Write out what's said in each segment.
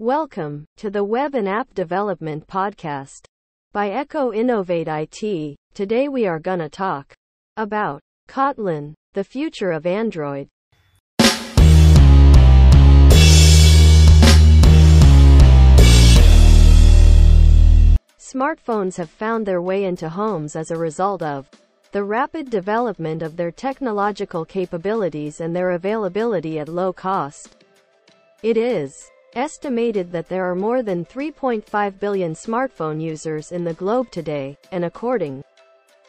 Welcome to the Web and App Development Podcast by Echo Innovate IT. Today we are gonna talk about Kotlin, the future of Android. Smartphones have found their way into homes as a result of the rapid development of their technological capabilities and their availability at low cost. It is estimated that there are more than 3.5 billion smartphone users in the globe today, and according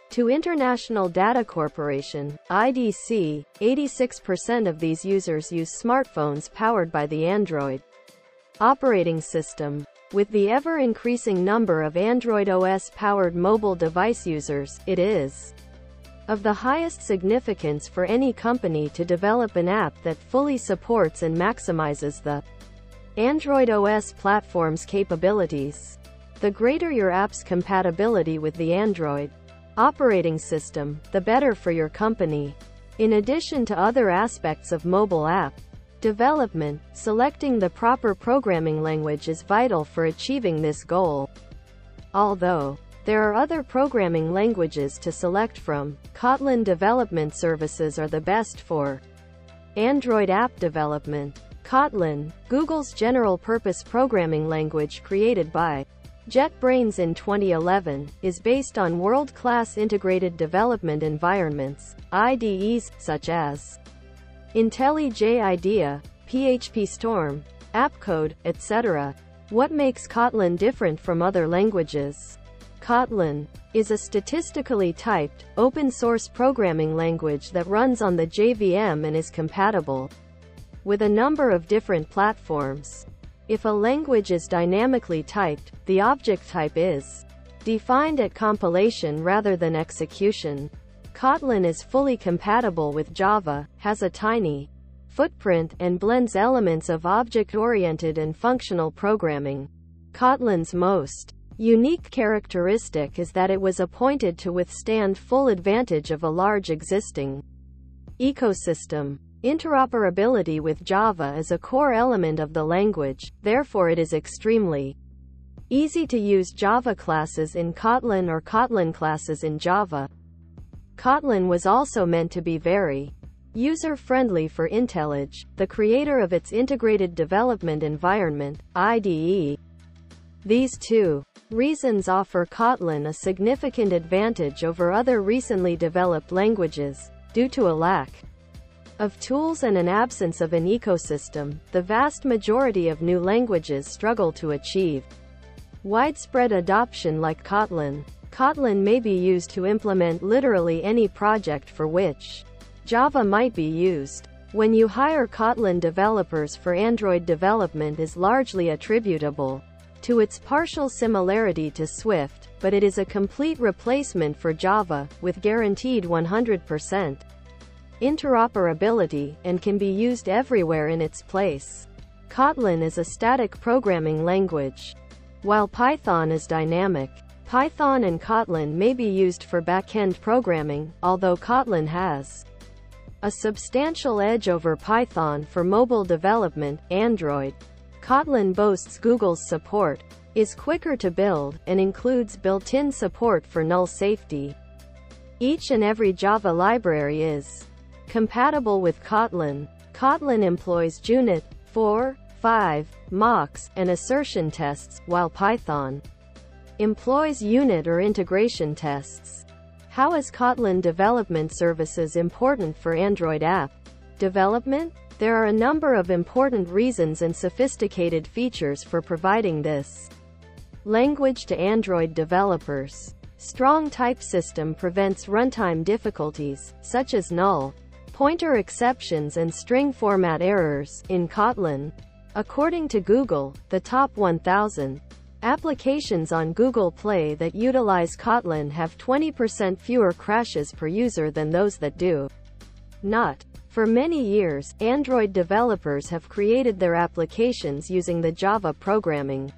to International Data Corporation, IDC, 86% of these users use smartphones powered by the Android operating system. With the ever-increasing number of Android OS-powered mobile device users, it is of the highest significance for any company to develop an app that fully supports and maximizes the Android OS platform's capabilities. The greater your app's compatibility with the Android operating system, the better for your company. In addition to other aspects of mobile app development, selecting the proper programming language is vital for achieving this goal. Although there are other programming languages to select from, Kotlin development services are the best for Android app development. Kotlin, Google's general-purpose programming language created by JetBrains in 2011, is based on world-class integrated development environments, IDEs, such as IntelliJ IDEA, PhpStorm, AppCode, etc. What makes Kotlin different from other languages? Kotlin is a statistically typed, open-source programming language that runs on the JVM and is compatible with a number of different platforms. If a language is dynamically typed, the object type is defined at compilation rather than execution. Kotlin is fully compatible with Java, has a tiny footprint, and blends elements of object-oriented and functional programming. Kotlin's most unique characteristic is that it was appointed to withstand full advantage of a large existing ecosystem. Interoperability with Java is a core element of the language, therefore it is extremely easy to use Java classes in Kotlin or Kotlin classes in Java. Kotlin was also meant to be very user-friendly for IntelliJ, the creator of its integrated development environment, IDE. These two reasons offer Kotlin a significant advantage over other recently developed languages, due to a lack of tools and an absence of an ecosystem, the vast majority of new languages struggle to achieve widespread adoption like Kotlin. Kotlin may be used to implement literally any project for which Java might be used. When you hire Kotlin developers for Android development is largely attributable to its partial similarity to Swift, but it is a complete replacement for Java, with guaranteed 100% interoperability, and can be used everywhere in its place. Kotlin is a static programming language, while Python is dynamic. Python and Kotlin may be used for back-end programming, although Kotlin has a substantial edge over Python for mobile development, Android. Kotlin boasts Google's support, is quicker to build, and includes built-in support for null safety. Each and every Java library is compatible with Kotlin. Kotlin employs Junit, 4, 5, mocks, and assertion tests, while Python employs unit or integration tests. How is Kotlin development services important for Android app development? There are a number of important reasons and sophisticated features for providing this language to Android developers. Strong type system prevents runtime difficulties, such as null, pointer exceptions and string format errors, in Kotlin. According to Google, the top 1000 Applications on Google Play that utilize Kotlin have 20% fewer crashes per user than those that do not. For many years, Android developers have created their applications using the Java programming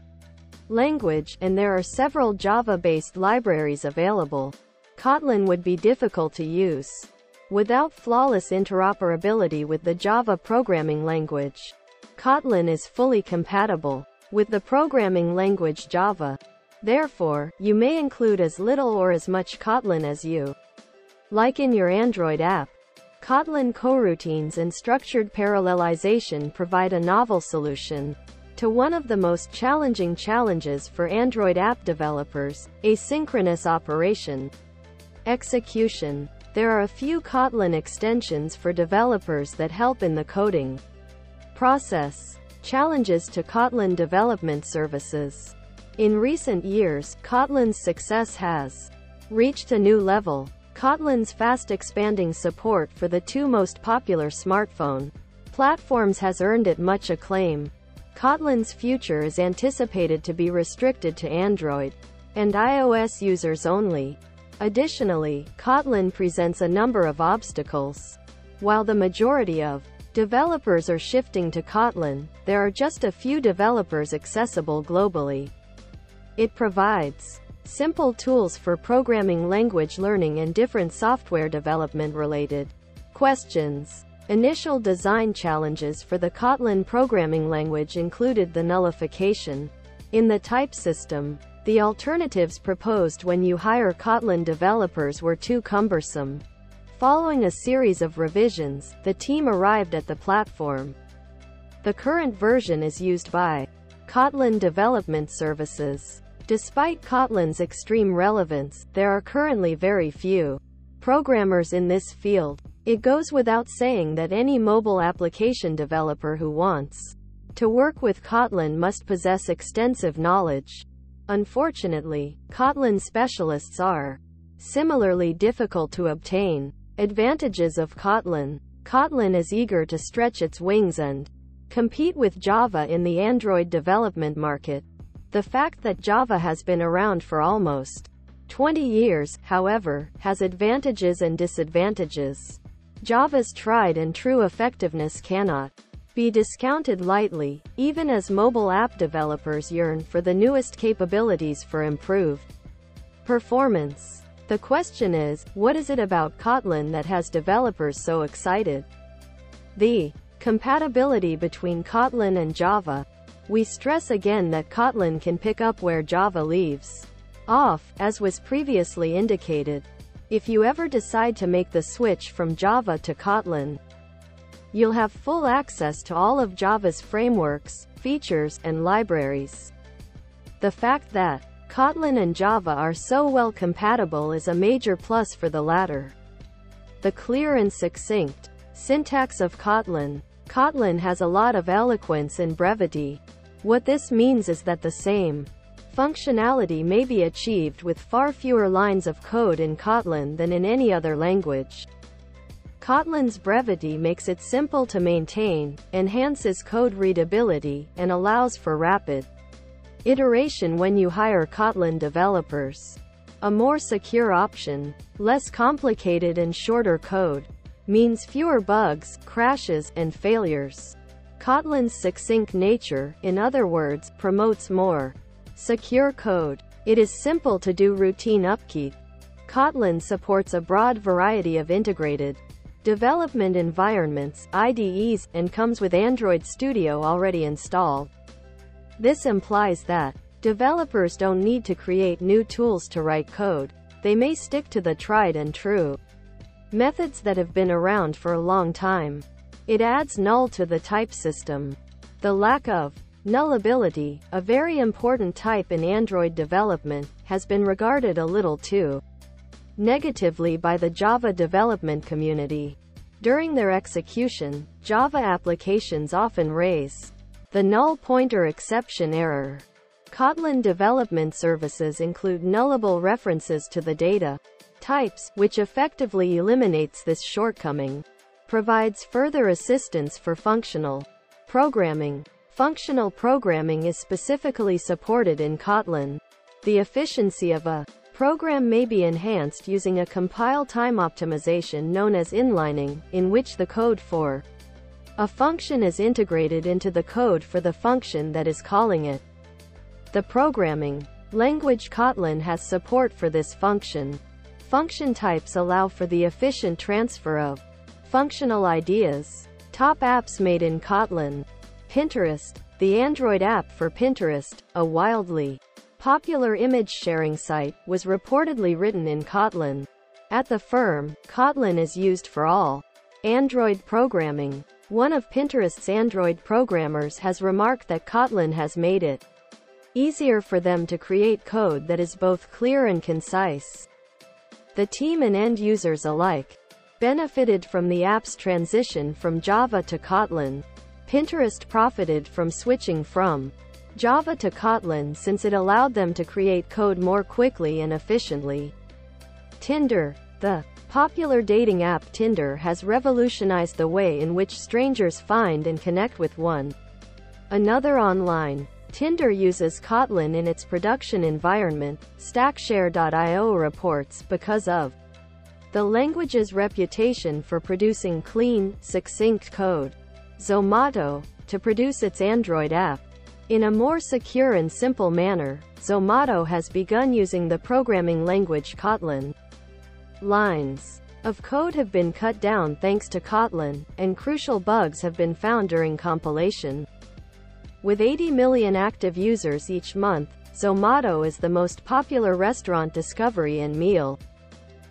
language, and there are several Java-based libraries available. Kotlin would be difficult to use without flawless interoperability with the Java programming language. Kotlin is fully compatible with the programming language Java. Therefore, you may include as little or as much Kotlin as you like in your Android app. Kotlin coroutines and structured parallelization provide a novel solution to one of the most challenging challenges for Android app developers, asynchronous operation. Execution. There are a few Kotlin extensions for developers that help in the coding process. Challenges to Kotlin development services. In recent years, Kotlin's success has reached a new level. Kotlin's fast expanding support for the two most popular smartphone platforms has earned it much acclaim. Kotlin's future is anticipated to be restricted to Android and iOS users only. Additionally, Kotlin presents a number of obstacles. While the majority of developers are shifting to Kotlin, there are just a few developers accessible globally. It provides simple tools for programming language learning and different software development related questions. Initial design challenges for the Kotlin programming language included the nullification in the type system. The alternatives proposed when you hire Kotlin developers were too cumbersome. Following a series of revisions, the team arrived at the platform. The current version is used by Kotlin Development Services. Despite Kotlin's extreme relevance, there are currently very few programmers in this field. It goes without saying that any mobile application developer who wants to work with Kotlin must possess extensive knowledge. Unfortunately, Kotlin specialists are similarly difficult to obtain. Advantages of Kotlin Kotlin is eager to stretch its wings and compete with Java in the Android development market. The fact that Java has been around for almost 20 years, however, has advantages and disadvantages. Java's tried and true effectiveness cannot be discounted lightly, even as mobile app developers yearn for the newest capabilities for improved performance. The question is, what is it about Kotlin that has developers so excited? The compatibility between Kotlin and Java we stress again that Kotlin can pick up where Java leaves off, as was previously indicated. If you ever decide to make the switch from Java to Kotlin, you'll have full access to all of Java's frameworks, features, and libraries. The fact that Kotlin and Java are so well compatible is a major plus for the latter. The clear and succinct syntax of Kotlin. Kotlin has a lot of eloquence and brevity, what this means is that the same functionality may be achieved with far fewer lines of code in Kotlin than in any other language. Kotlin's brevity makes it simple to maintain, enhances code readability, and allows for rapid iteration when you hire Kotlin developers. A more secure option, less complicated and shorter code, means fewer bugs, crashes, and failures. Kotlin's succinct nature, in other words, promotes more secure code. It is simple to do routine upkeep. Kotlin supports a broad variety of integrated development environments, IDEs, and comes with Android Studio already installed. This implies that developers don't need to create new tools to write code. They may stick to the tried and true methods that have been around for a long time. It adds null to the type system. The lack of nullability, a very important type in Android development, has been regarded a little too negatively by the Java development community. During their execution, Java applications often raise the null pointer exception error. Kotlin development services include nullable references to the data types, which effectively eliminates this shortcoming provides further assistance for functional programming. Functional programming is specifically supported in Kotlin. The efficiency of a program may be enhanced using a compile time optimization known as inlining, in which the code for a function is integrated into the code for the function that is calling it. The programming language Kotlin has support for this function. Function types allow for the efficient transfer of Functional ideas. Top apps made in Kotlin. Pinterest. The Android app for Pinterest, a wildly popular image sharing site, was reportedly written in Kotlin. At the firm, Kotlin is used for all Android programming. One of Pinterest's Android programmers has remarked that Kotlin has made it easier for them to create code that is both clear and concise. The team and end users alike benefited from the app's transition from Java to Kotlin. Pinterest profited from switching from Java to Kotlin since it allowed them to create code more quickly and efficiently. Tinder, the popular dating app Tinder has revolutionized the way in which strangers find and connect with one another online. Tinder uses Kotlin in its production environment, Stackshare.io reports, because of the language's reputation for producing clean, succinct code. Zomato, to produce its Android app. In a more secure and simple manner, Zomato has begun using the programming language Kotlin. Lines of code have been cut down thanks to Kotlin, and crucial bugs have been found during compilation. With 80 million active users each month, Zomato is the most popular restaurant discovery and meal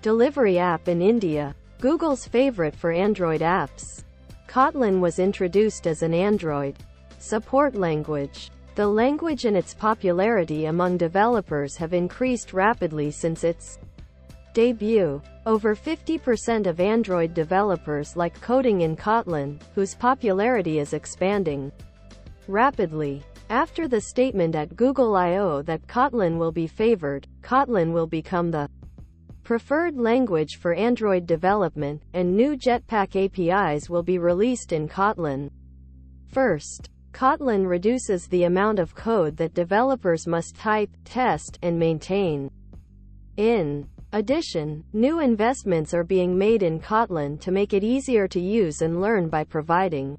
delivery app in India, Google's favorite for Android apps. Kotlin was introduced as an Android support language. The language and its popularity among developers have increased rapidly since its debut. Over 50% of Android developers like coding in Kotlin, whose popularity is expanding rapidly. After the statement at Google I.O. that Kotlin will be favored, Kotlin will become the preferred language for Android development, and new Jetpack APIs will be released in Kotlin. First, Kotlin reduces the amount of code that developers must type, test, and maintain. In addition, new investments are being made in Kotlin to make it easier to use and learn by providing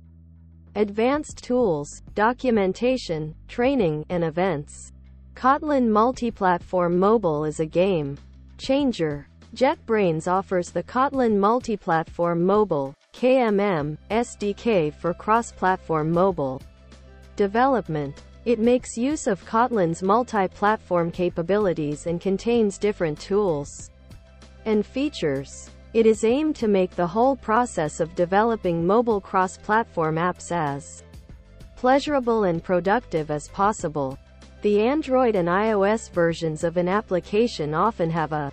advanced tools, documentation, training, and events. Kotlin Multi-Platform Mobile is a game changer. JetBrains offers the Kotlin Multi-Platform Mobile KMM, SDK for cross-platform mobile development. It makes use of Kotlin's multi-platform capabilities and contains different tools and features. It is aimed to make the whole process of developing mobile cross-platform apps as pleasurable and productive as possible. The Android and iOS versions of an application often have a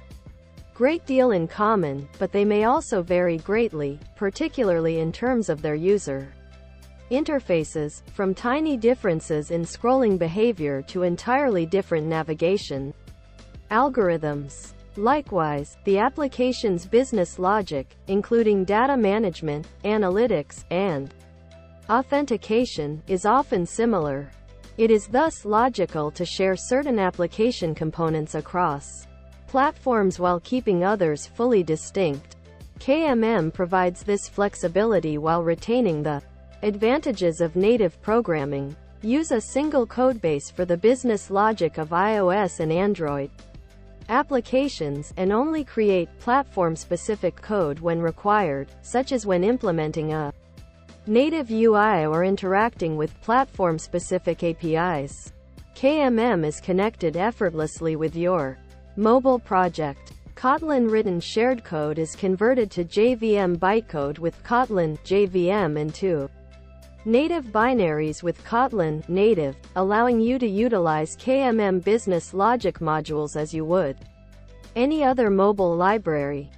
great deal in common, but they may also vary greatly, particularly in terms of their user interfaces, from tiny differences in scrolling behavior to entirely different navigation algorithms. Likewise, the application's business logic, including data management, analytics, and authentication, is often similar. It is thus logical to share certain application components across platforms while keeping others fully distinct. KMM provides this flexibility while retaining the advantages of native programming. Use a single codebase for the business logic of iOS and Android applications, and only create platform-specific code when required, such as when implementing a native UI or interacting with platform-specific APIs. KMM is connected effortlessly with your mobile project. Kotlin-written shared code is converted to JVM bytecode with Kotlin JVM into native binaries with Kotlin native, allowing you to utilize KMM business logic modules as you would any other mobile library.